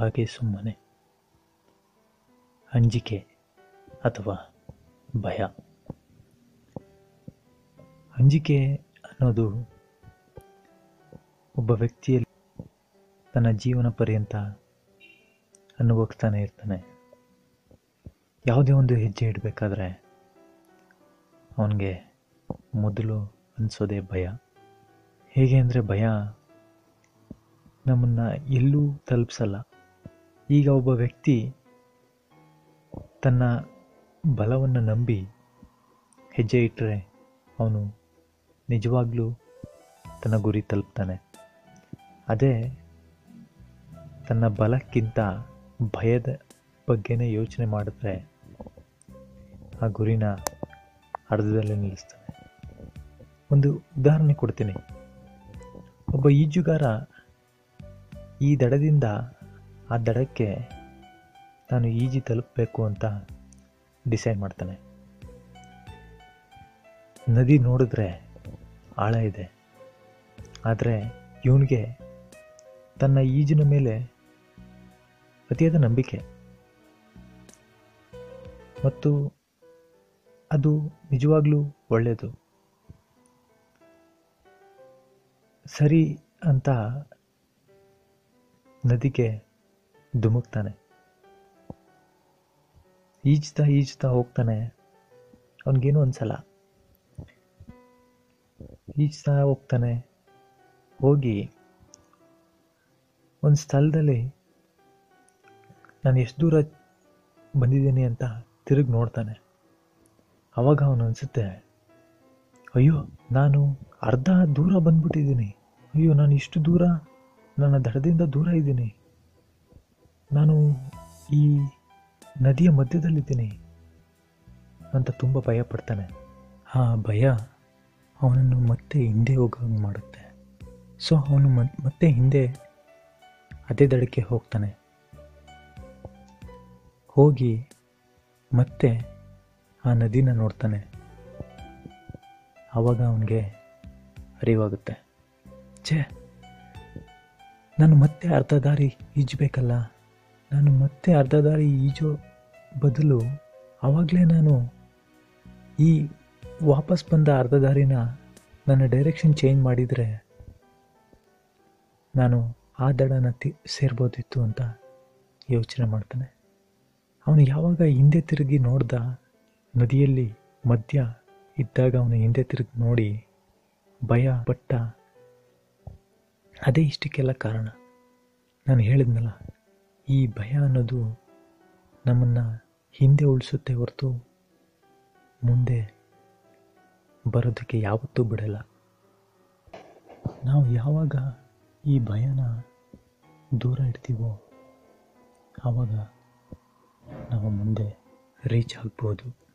ಹಾಗೆ ಸುಮ್ಮನೆ. ಅಂಜಿಕೆ ಅಥವಾ ಭಯ. ಅಂಜಿಕೆ ಅನ್ನೋದು ಒಬ್ಬ ವ್ಯಕ್ತಿಯಲ್ಲಿ ತನ್ನ ಜೀವನ ಪರ್ಯಂತ ಅನುಭವಿಸ್ತಾನೆ ಇರ್ತಾನೆ. ಯಾವುದೇ ಒಂದು ಹೆಜ್ಜೆ ಇಡಬೇಕಾದ್ರೆ ಅವನಿಗೆ ಮೊದಲು ಅನಿಸೋದೇ ಭಯ. ಹೇಗೆ ಅಂದರೆ ಭಯ ನಮ್ಮನ್ನು ಎಲ್ಲೂ ತಲುಪಿಸಲ್ಲ. ಈಗ ಒಬ್ಬ ವ್ಯಕ್ತಿ ತನ್ನ ಬಲವನ್ನು ನಂಬಿ ಹೆಜ್ಜೆ ಇಟ್ಟರೆ ಅವನು ನಿಜವಾಗ್ಲೂ ತನ್ನ ಗುರಿ ತಲುಪ್ತಾನೆ. ಅದೇ ತನ್ನ ಬಲಕ್ಕಿಂತ ಭಯದ ಬಗ್ಗೆನೇ ಯೋಚನೆ ಮಾಡಿದ್ರೆ ಆ ಗುರಿನ ಅರ್ಧದಲ್ಲೇ ನಿಲ್ಲಿಸ್ತಾನೆ. ಒಂದು ಉದಾಹರಣೆ ಕೊಡ್ತೀನಿ. ಒಬ್ಬ ಈಜುಗಾರ ಈ ದಡದಿಂದ ಆ ದಡಕ್ಕೆ ನಾನು ಈಜಿ ತಲುಪಬೇಕು ಅಂತ ಡಿಸೈಡ್ ಮಾಡ್ತಾನೆ. ನದಿ ನೋಡಿದ್ರೆ ಆಳ ಇದೆ. ಆದರೆ ಇವನಿಗೆ ತನ್ನ ಈಜಿನ ಮೇಲೆ ಅತಿಯಾದ ನಂಬಿಕೆ. ಮತ್ತು ಅದು ನಿಜವಾಗ್ಲೂ ಒಳ್ಳೆಯದು. ಸರಿ ಅಂತ ನದಿಗೆ ಧುಮುಕ್ತಾನೆ. ಈಜ್ತಾ ಈಜ್ತಾ ಹೋಗ್ತಾನೆ. ಅವನಿಗೇನು ಅನ್ಸಲ್ಲ ಈಜ್ತಾ ಹೋಗ್ತಾನೆ. ಹೋಗಿ ಒಂದು ಸ್ಥಳದಲ್ಲಿ ನಾನು ಎಷ್ಟು ದೂರ ಬಂದಿದ್ದೀನಿ ಅಂತ ತಿರುಗಿ ನೋಡ್ತಾನೆ. ಅವಾಗ ಅವನು ಅನಿಸುತ್ತೆ, ಅಯ್ಯೋ, ನಾನು ಅರ್ಧ ದೂರ ಬಂದ್ಬಿಟ್ಟಿದ್ದೀನಿ. ಅಯ್ಯೋ, ನಾನು ಇಷ್ಟು ದೂರ, ನನ್ನ ದಡದಿಂದ ದೂರ ಇದ್ದೀನಿ. ನಾನು ಈ ನದಿಯ ಮಧ್ಯದಲ್ಲಿದ್ದೀನಿ ಅಂತ ತುಂಬ ಭಯ ಪಡ್ತಾನೆ. ಆ ಭಯ ಅವನನ್ನು ಮತ್ತೆ ಹಿಂದೆ ಹೋಗಂಗೆ ಮಾಡುತ್ತೆ. ಸೊ ಅವನು ಮತ್ತೆ ಹಿಂದೆ ಅದೇ ದಡಕ್ಕೆ ಹೋಗ್ತಾನೆ. ಹೋಗಿ ಮತ್ತೆ ಆ ನದಿನ ನೋಡ್ತಾನೆ. ಆವಾಗ ಅವನಿಗೆ ಅರಿವಾಗುತ್ತೆ. ಛೇ, ನಾನು ಮತ್ತೆ ಅರ್ಧ ದಾರಿ ಈಜಬೇಕಲ್ಲ? ನಾನು ಮತ್ತೆ ಅರ್ಧ ದಾರಿ ಈಜೋ ಬದಲು ಆವಾಗಲೇ ನಾನು ಈ ವಾಪಸ್ ಬಂದ ಅರ್ಧ ದಾರಿನ ನನ್ನ ಡೈರೆಕ್ಷನ್ ಚೇಂಜ್ ಮಾಡಿದರೆ ನಾನು ಆ ದಡನ ತಿ, ಸೇರ್ಬೋದಿತ್ತು ಅಂತ ಯೋಚನೆ ಮಾಡ್ತಾನೆ. ಅವನು ಯಾವಾಗ ಹಿಂದೆ ತಿರುಗಿ ನೋಡ್ದ ನದಿಯಲ್ಲಿ ಮಧ್ಯ ಇದ್ದಾಗ ಅವನು ಹಿಂದೆ ತಿರುಗಿ ನೋಡಿ ಭಯ ಪಟ್ಟ ಅದೇ ಇಷ್ಟಕ್ಕೆಲ್ಲ ಕಾರಣ. ನಾನು ಹೇಳಿದ್ನಲ್ಲ ಈ ಭಯ ಅನ್ನೋದು ನಮ್ಮನ್ನು ಹಿಂದೆ ಉಳಿಸುತ್ತೆ ಹೊರತು ಮುಂದೆ ಬರೋದಕ್ಕೆ ಯಾವತ್ತೂ ಬಿಡಲ್ಲ. ನಾವು ಯಾವಾಗ ಈ ಭಯನ ದೂರ ಇಡ್ತೀವೋ ಆವಾಗ ನಾವು ಮುಂದೆ ರೀಚ್ ಆಗ್ಬೋದು.